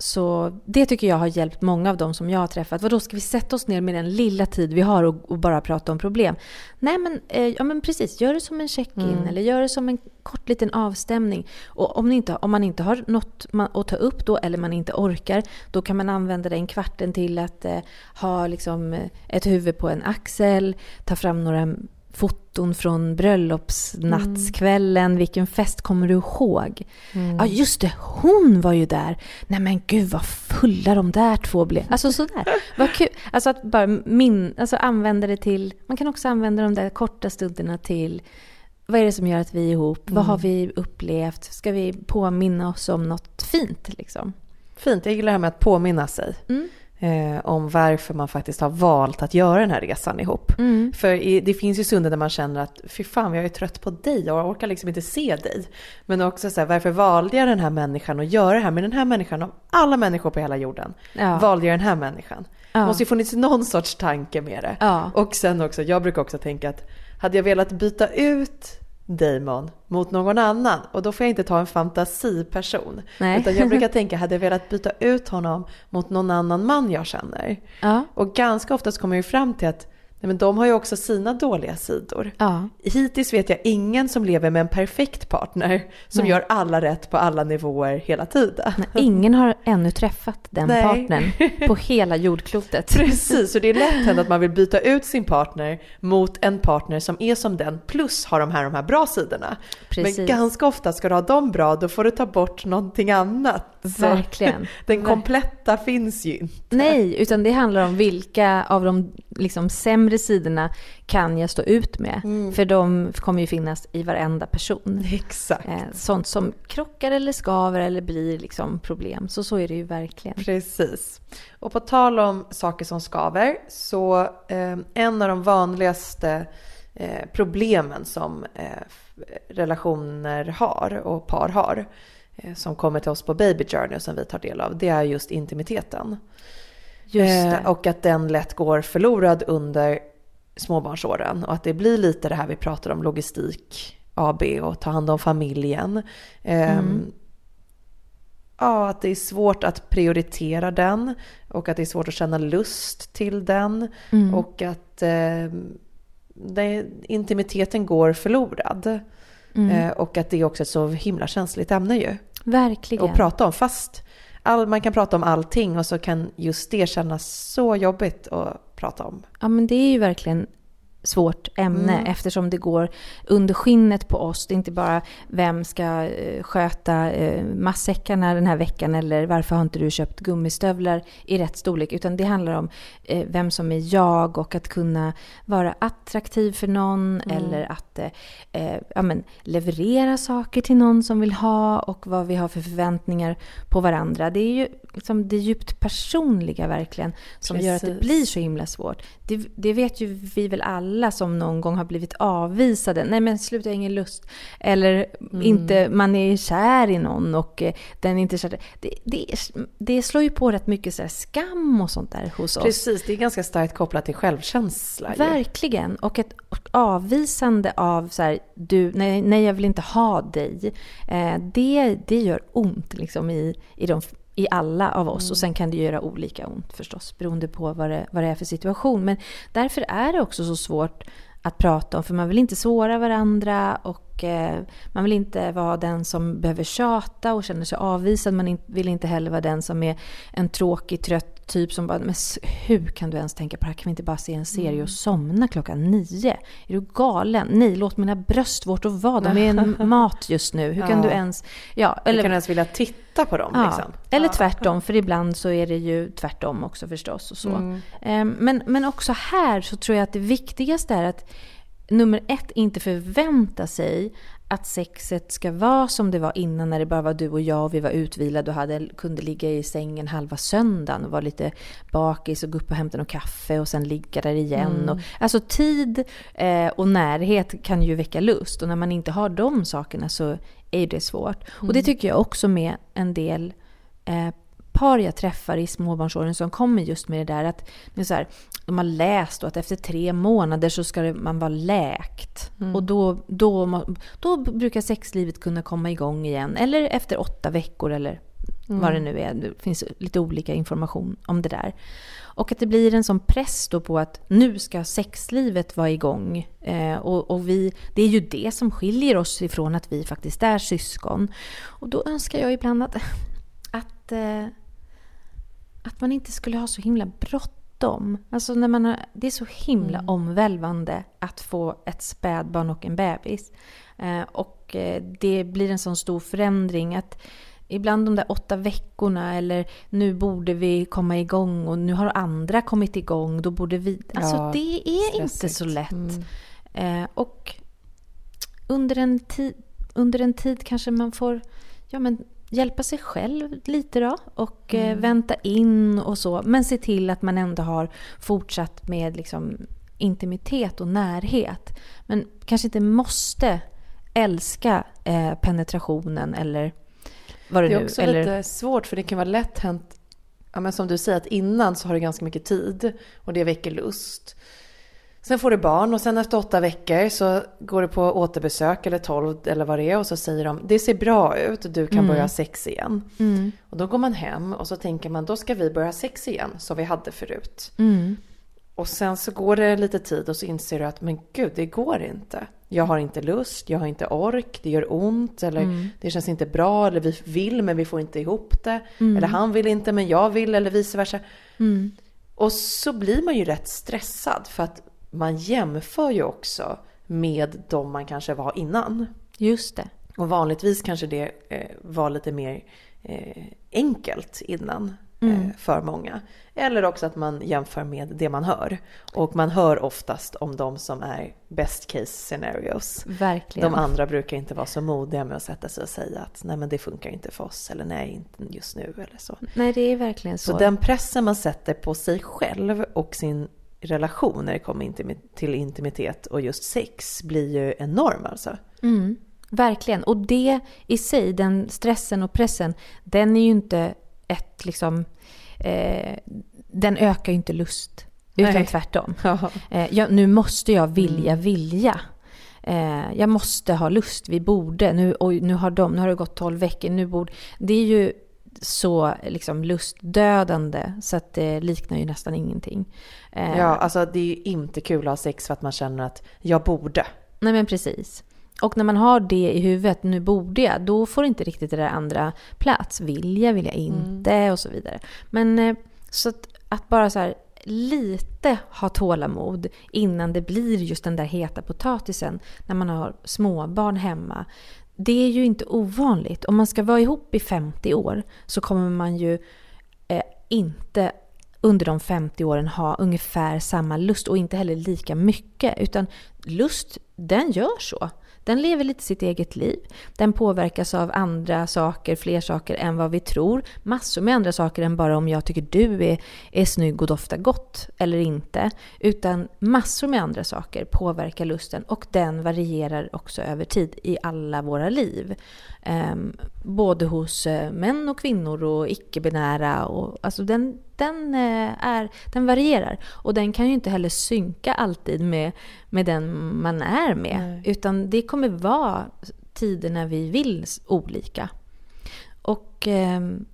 så det tycker jag har hjälpt många av dem som jag har träffat. Vadå, ska vi sätta oss ner med den lilla tid vi har och, och bara prata om problem? Nej men, eh, ja, men precis, gör det som en check-in mm. eller gör det som en kort liten avstämning. Och om, inte, om man inte har något att ta upp då eller man inte orkar, då kan man använda den kvarten till att eh, ha liksom, eh, ett huvud på en axel, ta fram några foton från bröllopsnattskvällen. Mm. Vilken fest kommer du ihåg? Mm. Ja, just det, hon var ju där. Nej men gud vad fulla de där två blev. Alltså sådär. Vad kul. Alltså att bara min, alltså använda det till, man kan också använda de där korta stunderna till vad är det som gör att vi är ihop? Mm. Vad har vi upplevt? Ska vi påminna oss om något fint liksom? Fint, jag gillar det här med att påminna sig. Mm eh, om varför man faktiskt har valt att göra den här resan ihop. Mm. För i, det finns ju stunder där man känner att fy fan jag är trött på dig och jag orkar liksom inte se dig. Men också så här, varför valde jag den här människan och göra det här med den här människan av alla människor på hela jorden? Ja. Valde jag den här människan? Ja. Det måste ju funnits någon sorts tanke med det. Ja. Och sen också, jag brukar också tänka att hade jag velat byta ut Damon mot någon annan och då får jag inte ta en fantasiperson. Nej. Utan jag brukar *laughs* tänka, hade jag velat byta ut honom mot någon annan man jag känner? Ja. Och ganska oftast kommer jag fram till att Nej, men de har ju också sina dåliga sidor. Ja. Hittills vet jag ingen som lever med en perfekt partner som Nej. gör alla rätt på alla nivåer hela tiden. Nej, ingen har ännu träffat den Nej. partnern på hela jordklotet. *laughs* Precis, och det är lätt hänt att man vill byta ut sin partner mot en partner som är som den plus har de här, de här bra sidorna. Precis. Men ganska ofta ska du ha dem bra, då får du ta bort någonting annat. Verkligen. *laughs* den kompletta finns ju inte. Nej, utan det handlar om vilka av de liksom sämre sidorna kan jag stå ut med. Mm. För de kommer ju finnas i varenda person. Exakt. Eh, sånt som krockar eller skaver eller blir liksom problem. Så så är det ju verkligen. Precis. Och på tal om saker som skaver så eh, en av de vanligaste eh, problemen som eh, relationer har och par har som kommer till oss på Baby Journey och som vi tar del av, det är just intimiteten. Eh, och att den lätt går förlorad under småbarnsåren och att det blir lite det här vi pratar om logistik, AB och ta hand om familjen. Eh, mm. Ja, att det är svårt att prioritera den och att det är svårt att känna lust till den mm. och att eh, det, intimiteten går förlorad. Mm. Eh, och att det är också ett så himla känsligt ämne ju. Verkligen. Att prata om fast all, man kan prata om allting och så kan just det kännas så jobbigt att prata om. Ja men det är ju verkligen svårt ämne mm. eftersom det går under skinnet på oss. Det är inte bara vem ska eh, sköta eh, matsäckarna den här veckan eller varför har inte du köpt gummistövlar i rätt storlek utan det handlar om eh, vem som är jag och att kunna vara attraktiv för någon mm. eller att ja, men, leverera saker till någon som vill ha och vad vi har för förväntningar på varandra. Det är ju liksom det djupt personliga verkligen som Precis. gör att det blir så himla svårt. Det, det, vet ju vi väl alla som någon gång har blivit avvisade. Nej men sluta, jag har ingen lust. Eller mm. inte, man är kär i någon och eh, den är inte kär. Det, det, det slår ju på rätt mycket så skam och sånt där hos oss. Precis, det är ganska starkt kopplat till självkänsla. Verkligen. Och ett avvisande av så här, du, nej, nej jag vill inte ha dig. Eh, det, det gör ont liksom i, i de i alla av oss. Mm. Och sen kan det göra olika ont förstås, beroende på vad det, vad det är för situation. Men därför är det också så svårt att prata om, för man vill inte såra varandra och eh, man vill inte vara den som behöver tjata och känner sig avvisad. Man vill inte heller vara den som är en tråkig, trött typ som bara, men hur kan du ens tänka på det här? Kan vi inte bara se en serie och mm. somna klockan nio? Är du galen? Nej, låt mina bröstvårtor vara. De är en *laughs* mat just nu. Hur kan du ens... Ja, eller, hur kan du ens vilja titta på dem? Ja. Liksom? Eller tvärtom, för ibland så är det ju tvärtom också förstås. Och så. Mm. Ehm, men, men också här så tror jag att det viktigaste är att nummer ett, inte förvänta sig att sexet ska vara som det var innan när det bara var du och jag och vi var utvilade och hade, kunde ligga i sängen halva söndagen och vara lite bakis och gå upp och hämta något kaffe och sen ligga där igen. Mm. Och, alltså tid eh, och närhet kan ju väcka lust och när man inte har de sakerna så är det svårt. Mm. Och det mm. tycker jag också med en del eh, par jag träffar i småbarnsåren som kommer just med det där att det så här, de har läst att efter tre månader så ska man vara läkt. Mm. Och då, då, då brukar sexlivet kunna komma igång igen. Eller efter åtta veckor eller mm. vad det nu är. Det finns lite olika information om det där. Och att det blir en sån press då på att nu ska sexlivet vara igång. Eh, och, och vi, det är ju det som skiljer oss ifrån att vi faktiskt är syskon. Och då önskar jag ibland att, att, eh, att man inte skulle ha så himla bråttom. Alltså när man har, det är så himla mm. omvälvande att få ett spädbarn och en bebis. Eh, och eh, det blir en sån stor förändring att ibland de där åtta veckorna eller nu borde vi komma igång och nu har andra kommit igång, då borde vi... Alltså ja, det är stressigt. inte så lätt. Mm. Eh, och under en, tid, under en tid kanske man får ja, men, hjälpa sig själv lite då och eh, mm. vänta in och så. Men se till att man ändå har fortsatt med liksom, intimitet och närhet. Men kanske inte måste älska eh, penetrationen eller vad det, det är nu, också eller... lite svårt för det kan vara lätt hänt, ja, men som du säger att innan så har du ganska mycket tid och det väcker lust. Sen får du barn och sen efter åtta veckor så går du på återbesök eller tolv eller vad det är och så säger de det ser bra ut, du kan mm. börja sex igen. Mm. Och då går man hem och så tänker man då ska vi börja sex igen som vi hade förut. Mm. Och sen så går det lite tid och så inser du att men gud, det går inte. Jag har inte lust, jag har inte ork, det gör ont eller mm. det känns inte bra eller vi vill men vi får inte ihop det. Mm. Eller han vill inte men jag vill eller vice versa. Mm. Och så blir man ju rätt stressad för att man jämför ju också med de man kanske var innan. Just det. Och vanligtvis kanske det eh, var lite mer eh, enkelt innan. Mm. Eh, för många. Eller också att man jämför med det man hör. Och man hör oftast om de som är best case scenarios. Verkligen. De andra brukar inte vara så modiga med att sätta sig och säga att nej men det funkar inte för oss eller nej inte just nu eller så. Nej det är verkligen så. Så den pressen man sätter på sig själv och sin relation när det kommer till intimitet och just sex blir ju enorm alltså. Mm. Verkligen. Och det i sig, den stressen och pressen, den är ju inte ett liksom... Eh, den ökar ju inte lust. Utan Nej. tvärtom. *laughs* Eh, jag, nu måste jag vilja, mm. vilja. Eh, jag måste ha lust, vi borde. Nu, och nu, har de, nu har det gått 12 veckor. Nu borde, det är ju så liksom lustdödande så att det liknar ju nästan ingenting. Eh, ja, alltså det är ju inte kul att ha sex för att man känner att jag borde. Nej men precis. Och när man har det i huvudet, nu borde jag, då får inte riktigt det där andra plats. Vill jag, vill jag inte mm. och så vidare. Men eh, så att, att bara så här, lite ha tålamod innan det blir just den där heta potatisen när man har småbarn hemma. Det är ju inte ovanligt. Om man ska vara ihop i 50 år så kommer man ju eh, inte under de 50 åren ha ungefär samma lust och inte heller lika mycket. Utan lust, den gör så. Den lever lite sitt eget liv. Den påverkas av andra saker, fler saker än vad vi tror. Massor med andra saker än bara om jag tycker du är, är snygg och doftar gott eller inte. Utan massor med andra saker påverkar lusten och den varierar också över tid i alla våra liv. Um, både hos eh, män och kvinnor och icke-binära. Och, alltså den, den, uh, är, den varierar. Och den kan ju inte heller synka alltid med, med den man är med. Nej. Utan det kommer vara tider när vi vill olika. Och um,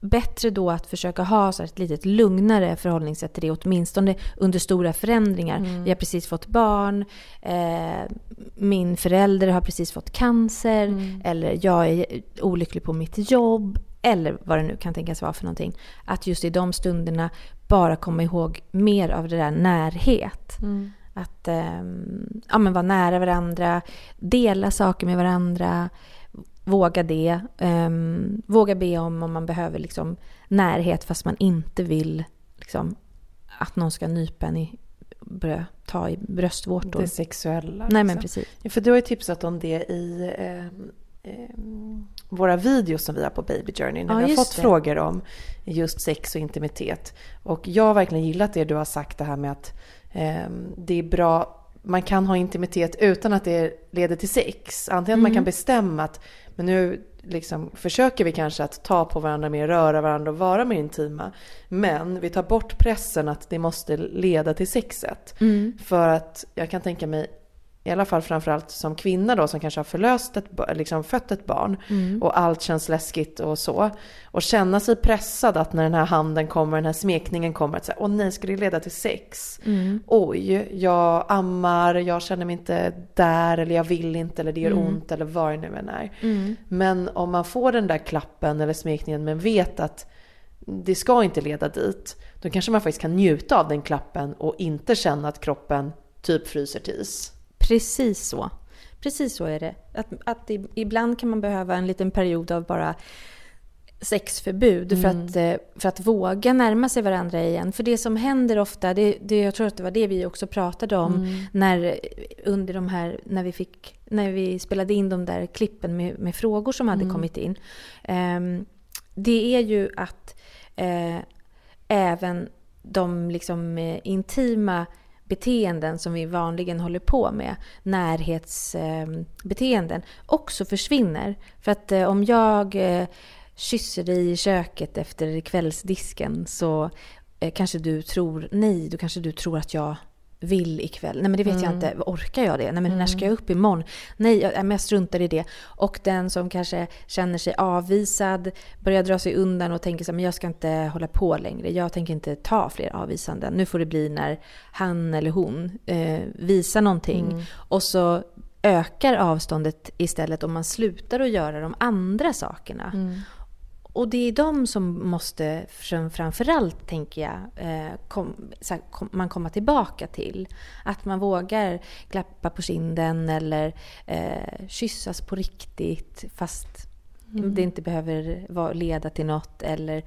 bättre då att försöka ha så ett lite lugnare förhållningssätt till det, åtminstone under stora förändringar. Mm. Vi har precis fått barn, eh, min förälder har precis fått cancer, mm. eller jag är olycklig på mitt jobb, eller vad det nu kan tänkas vara för någonting. Att just i de stunderna bara komma ihåg mer av det där närhet. Mm. Att eh, ja, men vara nära varandra, dela saker med varandra, våga det. Um, våga be om om man behöver liksom närhet fast man inte vill liksom, att någon ska nypa en i brö, ta i bröstvårtor. Det sexuella. Nej men liksom. precis. Ja, för du har ju tipsat om det i eh, eh, våra videos som vi har på Baby Journey. När ja, vi har fått det. frågor om just sex och intimitet. Och jag har verkligen gillat det du har sagt det här med att eh, det är bra man kan ha intimitet utan att det leder till sex. Antingen mm. att man kan mm. bestämma att men nu liksom försöker vi kanske att ta på varandra mer, röra varandra och vara mer intima. Men vi tar bort pressen att det måste leda till sexet. Mm. För att jag kan tänka mig i alla fall framförallt som kvinna då som kanske har förlöst ett, liksom fött ett barn mm. och allt känns läskigt och så. Och känna sig pressad att när den här handen kommer, den här smekningen kommer att säga åh nej, ska det leda till sex? Mm. Oj, jag ammar, jag känner mig inte där eller jag vill inte eller det gör mm. ont eller vad det nu än är. Mm. Men om man får den där klappen eller smekningen men vet att det ska inte leda dit, då kanske man faktiskt kan njuta av den klappen och inte känna att kroppen typ fryser till is. Precis så. Precis så är det. Att, att ibland kan man behöva en liten period av bara sexförbud mm. för, att, eh, för att våga närma sig varandra igen. För det som händer ofta, det, det, jag tror att det var det vi också pratade om mm. när, under de här, när, vi fick, när vi spelade in de där klippen med, med frågor som hade mm. kommit in. Um, det är ju att uh, även de liksom, uh, intima beteenden som vi vanligen håller på med, närhetsbeteenden, också försvinner. För att eh, om jag eh, kysser dig i köket efter kvällsdisken så eh, kanske du tror, nej, då kanske du tror att jag vill ikväll. Nej men det vet mm. jag inte. Orkar jag det? Nej men mm. när ska jag upp imorgon? Nej, jag, jag struntar i det. Och den som kanske känner sig avvisad börjar dra sig undan och tänker så men jag ska inte hålla på längre. Jag tänker inte ta fler avvisanden. Nu får det bli när han eller hon eh, visar någonting. Mm. Och så ökar avståndet istället om man slutar att göra de andra sakerna. Och det är de som måste framförallt, tänker jag, eh, kom, här, kom, man komma tillbaka till. Att man vågar klappa på kinden eller eh, kyssas på riktigt fast mm. det inte behöver vara, leda till något. Eller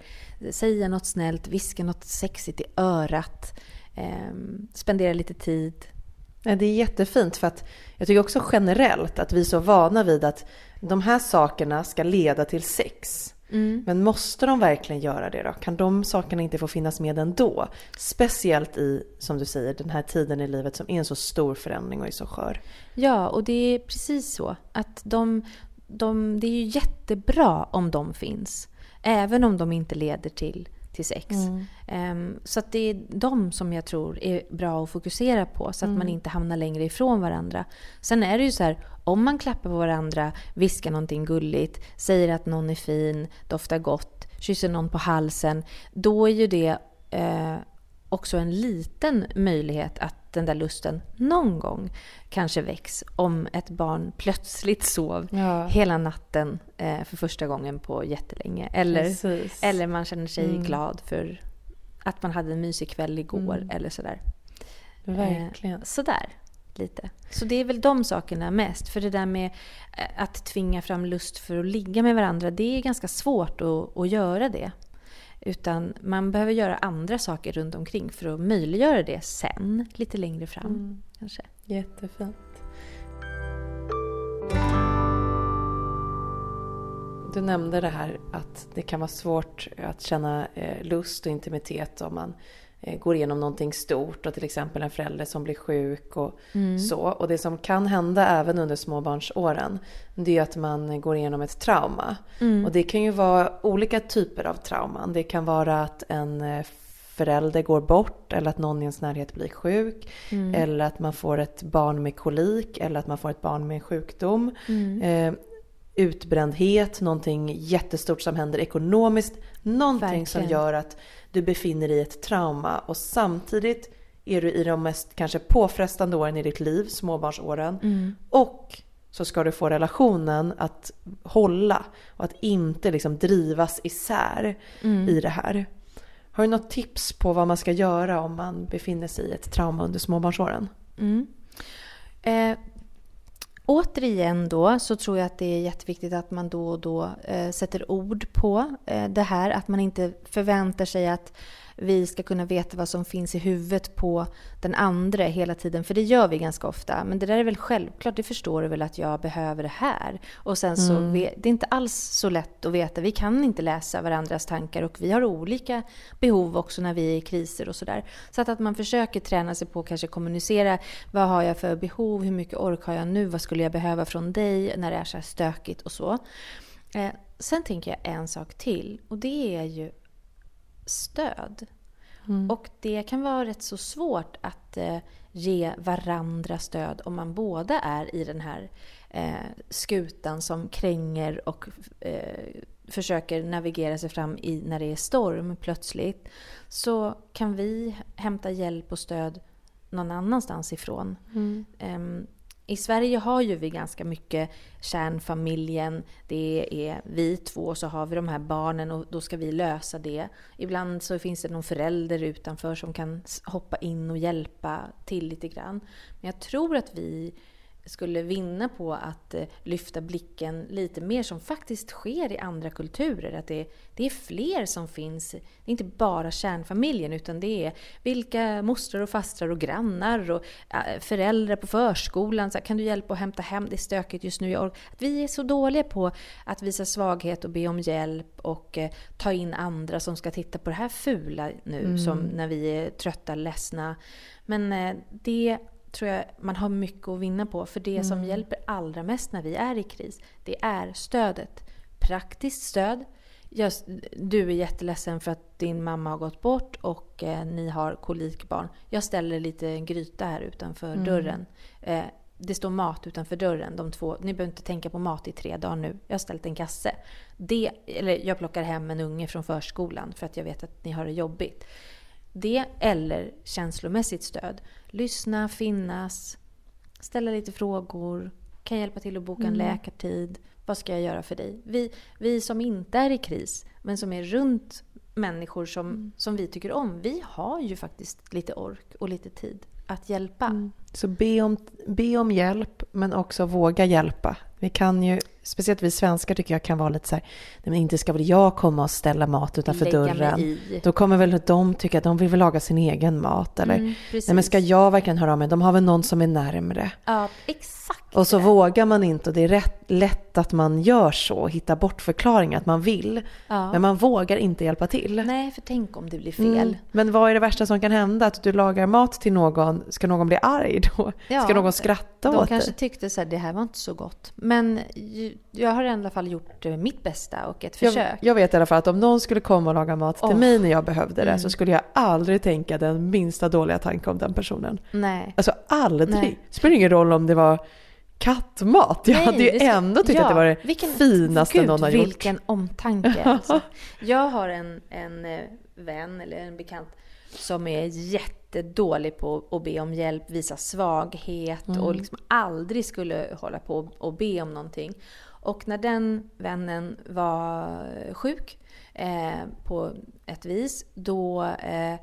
säga något snällt, viska något sexigt i örat. Eh, spendera lite tid. Det är jättefint för att jag tycker också generellt att vi är så vana vid att de här sakerna ska leda till sex. Mm. Men måste de verkligen göra det då? Kan de sakerna inte få finnas med ändå? Speciellt i, som du säger, den här tiden i livet som är en så stor förändring och är så skör. Ja, och det är precis så. Att de, de, det är ju jättebra om de finns. Även om de inte leder till till sex. Mm. Um, så att det är de som jag tror är bra att fokusera på så att mm. man inte hamnar längre ifrån varandra. Sen är det ju så här, om man klappar på varandra, viskar någonting gulligt, säger att någon är fin, doftar gott, kysser någon på halsen, då är ju det uh, också en liten möjlighet att den där lusten någon gång kanske väcks om ett barn plötsligt sov ja. hela natten eh, för första gången på jättelänge. Eller, eller man känner sig mm. glad för att man hade en mysig kväll igår mm. eller sådär. Verkligen. Eh, sådär lite. Så det är väl de sakerna mest. För det där med eh, att tvinga fram lust för att ligga med varandra, det är ganska svårt att, att göra det. Utan man behöver göra andra saker runt omkring för att möjliggöra det sen, lite längre fram. Mm. Kanske. Jättefint. Du nämnde det här att det kan vara svårt att känna eh, lust och intimitet om man går igenom någonting stort och till exempel en förälder som blir sjuk och mm. så. Och det som kan hända även under småbarnsåren det är att man går igenom ett trauma. Mm. Och det kan ju vara olika typer av trauman. Det kan vara att en eh, förälder går bort eller att någon i ens närhet blir sjuk. Mm. Eller att man får ett barn med kolik eller att man får ett barn med sjukdom. Mm. Eh, utbrändhet, någonting jättestort som händer ekonomiskt. Någonting Verkligen. som gör att du befinner dig i ett trauma och samtidigt är du i de mest kanske påfrestande åren i ditt liv, småbarnsåren. Mm. Och så ska du få relationen att hålla och att inte liksom drivas isär mm. i det här. Har du något tips på vad man ska göra om man befinner sig i ett trauma under småbarnsåren? Mm. Eh, Återigen då så tror jag att det är jätteviktigt att man då och då eh, sätter ord på eh, det här. Att man inte förväntar sig att vi ska kunna veta vad som finns i huvudet på den andra hela tiden. För det gör vi ganska ofta. Men det där är väl självklart, det förstår du väl att jag behöver det här. Och sen så, mm. det är inte alls så lätt att veta. Vi kan inte läsa varandras tankar och vi har olika behov också när vi är i kriser och sådär. Så att, att man försöker träna sig på att kanske kommunicera. Vad har jag för behov? Hur mycket ork har jag nu? Vad skulle jag behöva från dig när det är så här stökigt och så. Eh, sen tänker jag en sak till och det är ju stöd. Mm. Och det kan vara rätt så svårt att eh, ge varandra stöd om man båda är i den här eh, skutan som kränger och eh, försöker navigera sig fram i när det är storm plötsligt. Så kan vi hämta hjälp och stöd någon annanstans ifrån. Mm. I Sverige har ju vi ganska mycket kärnfamiljen. Det är vi två så har vi de här barnen och då ska vi lösa det. Ibland så finns det någon förälder utanför som kan hoppa in och hjälpa till lite grann. Men jag tror att vi skulle vinna på att eh, lyfta blicken lite mer som faktiskt sker i andra kulturer. Att det, det är fler som finns. Det är inte bara kärnfamiljen utan det är vilka mostrar och fastrar och grannar och äh, föräldrar på förskolan. Så kan du hjälpa att hämta hem? Det är stökigt just nu. Att vi är så dåliga på att visa svaghet och be om hjälp och eh, ta in andra som ska titta på det här fula nu mm. som när vi är trötta, ledsna. Men eh, det tror jag man har mycket att vinna på. För det mm. som hjälper allra mest när vi är i kris, det är stödet. Praktiskt stöd. Just, du är jätteledsen för att din mamma har gått bort och eh, ni har kolikbarn. Jag ställer lite gryta här utanför mm. dörren. Eh, det står mat utanför dörren. De två, ni behöver inte tänka på mat i tre dagar nu. Jag har ställt en kasse. Det, eller jag plockar hem en unge från förskolan för att jag vet att ni har det jobbigt. Det eller känslomässigt stöd. Lyssna, finnas, ställa lite frågor, kan hjälpa till att boka en mm. läkartid. Vad ska jag göra för dig? Vi, vi som inte är i kris, men som är runt människor som, mm. som vi tycker om, vi har ju faktiskt lite ork och lite tid att hjälpa. Mm. Så be om, be om hjälp, men också våga hjälpa. Vi kan ju, speciellt vi svenskar tycker jag kan vara lite så här, nej men inte ska väl jag komma och ställa mat utanför Lägga dörren. Då kommer väl de tycka att de vill väl laga sin egen mat. Eller, mm, nej men ska jag verkligen höra av mig? De har väl någon som är närmre. Ja, exakt. Och så det. vågar man inte och det är rätt, lätt att man gör så, hittar bort förklaringar att man vill. Ja. Men man vågar inte hjälpa till. Nej, för tänk om det blir fel. Mm. Men vad är det värsta som kan hända? Att du lagar mat till någon, ska någon bli arg då? Ja, ska någon skratta åt det? De kanske tyckte att det här var inte så gott. Men jag har i alla fall gjort eh, mitt bästa och ett försök. Jag, jag vet i alla fall att om någon skulle komma och laga mat till oh. mig när jag behövde det mm. så skulle jag aldrig tänka den minsta dåliga tanke om den personen. Nej. Alltså aldrig. Nej. Det spelar ingen roll om det var kattmat. Jag Nej, hade ju det, ändå tyckt ja, att det var det vilken, finaste Gud, någon har gjort. vilken omtanke. *laughs* Alltså. Jag har en, en eh, vän eller en bekant som är jättedålig på att be om hjälp, visa svaghet mm. och liksom aldrig skulle hålla på och be om någonting. Och när den vännen var sjuk eh, på ett vis, då eh,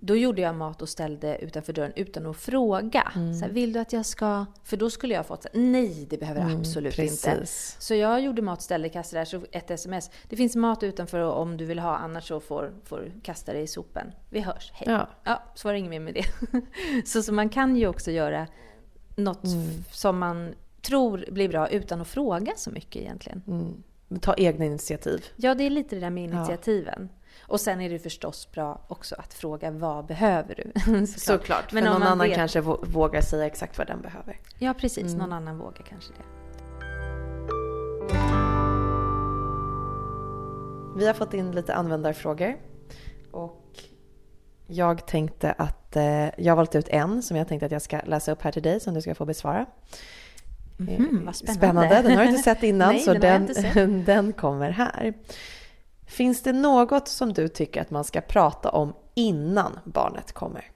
då gjorde jag mat och ställde utanför dörren utan att fråga. Mm. Så här, vill du att jag ska... För då skulle jag fått nej det behöver mm, absolut precis. inte. Så jag gjorde mat, ställde, kastade där, så ett sms. Det finns mat utanför om du vill ha, annars så får, du kasta det i sopen. Vi hörs, hej. Ja, ja så var det inget mer med det. *laughs* så, så man kan ju också göra något mm. som man tror blir bra utan att fråga så mycket egentligen. Mm. Ta egna initiativ. Ja, det är lite det där med initiativen. Ja. Och sen är det förstås bra också att fråga vad behöver du? *laughs* Såklart. Såklart. Men någon annan vet... kanske vågar säga exakt vad den behöver. Ja, precis. Mm. Någon annan vågar kanske det. Vi har fått in lite användarfrågor. Och jag tänkte att eh, jag har valt ut en som jag tänkte att jag ska läsa upp här till dig som du ska få besvara. Mm, vad spännande. spännande. Den har du inte sett *laughs* innan Nej, så den, den, *laughs* den kommer här. Finns det något som du tycker att man ska prata om innan barnet kommer?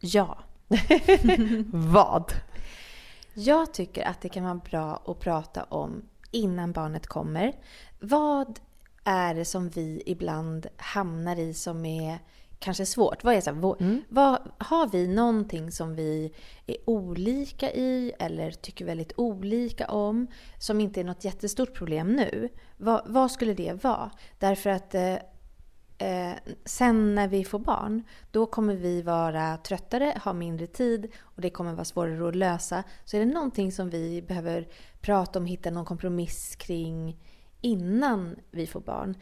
Ja. *laughs* Vad? Jag tycker att det kan vara bra att prata om innan barnet kommer. Vad är det som vi ibland hamnar i som är kanske svårt. Vad är så här, mm. vad, har vi någonting som vi är olika i eller tycker väldigt olika om som inte är något jättestort problem nu? Vad, vad skulle det vara? Därför att eh, eh, sen när vi får barn, då kommer vi vara tröttare, ha mindre tid och det kommer vara svårare att lösa. Så är det någonting som vi behöver prata om, hitta någon kompromiss kring innan vi får barn?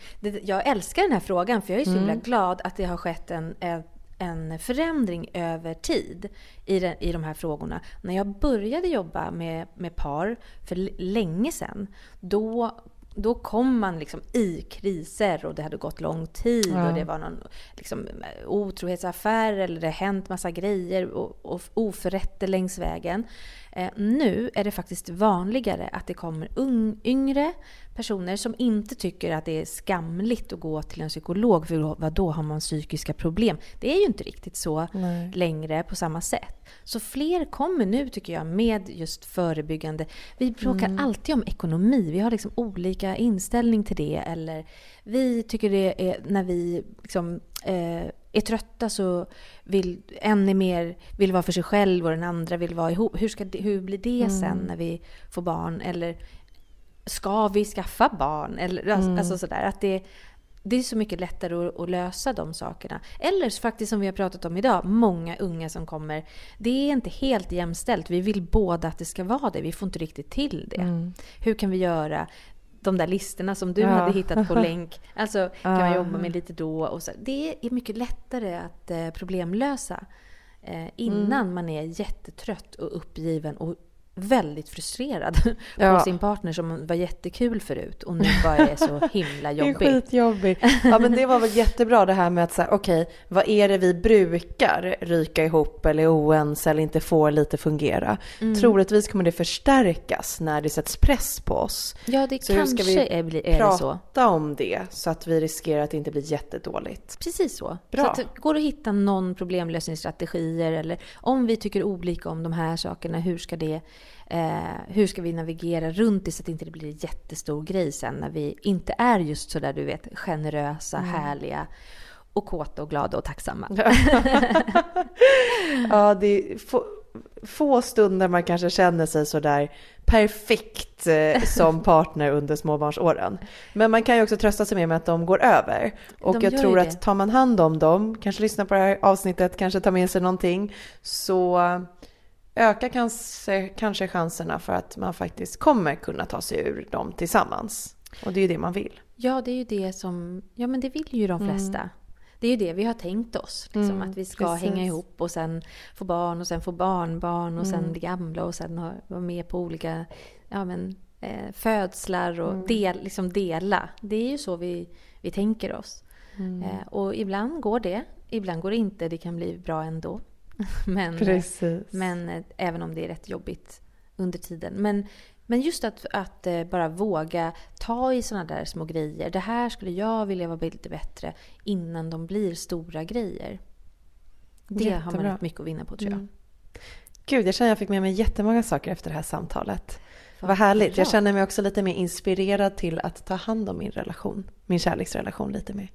jag älskar den här frågan för jag är så himla mm. glad att det har skett en, en förändring över tid i, den, i de här frågorna. När jag började jobba med, med par för länge sedan, då då kom man liksom i kriser och det hade gått lång tid Ja. och det var någon liksom, otrohetsaffär eller det hänt massa grejer och, och oförrätter längs vägen. Eh, nu är det faktiskt vanligare att det kommer ung, yngre personer som inte tycker att det är skamligt att gå till en psykolog för vad då har man psykiska problem. Det är ju inte riktigt så Nej. längre på samma sätt. Så fler kommer nu tycker jag med just förebyggande. Vi bråkar Mm. alltid om ekonomi. Vi har liksom olika inställning till det. Eller vi tycker det är när vi liksom, eh, är trötta så vill en är mer vill vara för sig själv och den andra vill vara ihop. Hur, ska det, hur blir det Mm. sen när vi får barn? Eller ska vi skaffa barn? Eller, alltså, Mm. alltså sådär. Att det, det är så mycket lättare att, att lösa de sakerna. Eller faktiskt som vi har pratat om idag, många unga som kommer. Det är inte helt jämställt. Vi vill båda att det ska vara det. Vi får inte riktigt till det. Mm. Hur kan vi göra? De där listorna som du Ja. hade hittat på *laughs* länk. Alltså, kan man jobba med lite då och så. Det är mycket lättare att eh, problemlösa. Eh, innan Mm. man är jättetrött och uppgiven och väldigt frustrerad *laughs* Ja. på sin partner som var jättekul förut och nu bara är så *laughs* himla Det är jobbig. skitjobbigt. Ja men det var väl *laughs* jättebra det här med att säga okej, vad är det vi brukar ryka ihop eller oense eller inte får lite fungera? Mm. Troligtvis kommer det förstärkas när det sätts press på oss. Ja, det Så hur kanske ska vi är, är det så. Prata om det så att vi riskerar att det inte blir jättedåligt. Precis så. Bra. Så att, går det att hitta någon problemlösningsstrategier eller om vi tycker olika om de här sakerna, hur ska det eh, hur ska vi navigera runt det så att det inte blir en jättestor grej sen när vi inte är just sådär du vet generösa, Mm. härliga och kåta och glada och tacksamma. Ja, *laughs* det är få, få stunder man kanske känner sig sådär perfekt eh, som *laughs* partner under småbarnsåren. Men man kan ju också trösta sig med att de går över. Och De jag tror att tar man hand om dem, kanske lyssnar på det här avsnittet, kanske tar med sig någonting, så ökar kanske, kanske chanserna för att man faktiskt kommer kunna ta sig ur dem tillsammans. Och det är ju det man vill. Ja, det är ju det som, ja men det vill ju de flesta. Det är ju det vi har tänkt oss. Liksom, Mm, att vi ska precis. hänga ihop och sen få barn och sen få barnbarn och sen Mm. bli gamla och sen ha- vara med på olika ja, men, eh, födslar och Mm. del, liksom dela. Det är ju så vi, vi tänker oss. Mm. Eh, och ibland går det, ibland går det inte. Det kan bli bra ändå. *laughs* men, Precis. men eh, även om det är rätt jobbigt under tiden. Men, men just att, att eh, bara våga ta i sådana där små grejer. Det här skulle jag vilja vara lite bättre innan de blir stora grejer. Det har man Jättebra. mycket att vinna på tror jag. Mm. Gud, jag känner att jag fick med mig jättemånga saker efter det här samtalet. Vad Vad härligt. bra. Jag känner mig också lite mer inspirerad till att ta hand om min relation, min kärleksrelation lite mer.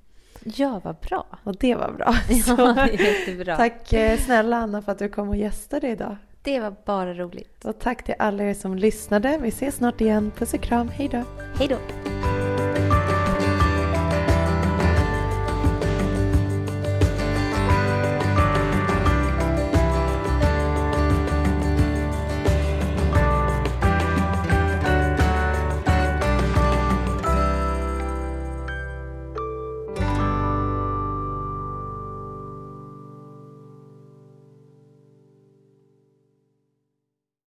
Ja, vad bra. Och det var bra. *laughs* Ja, det är jättebra. tack eh, snälla Anna för att du kom och gästade idag. Det var bara roligt. Och tack till alla er som lyssnade. Vi ses snart igen. Puss och kram. Hej då. Hej då!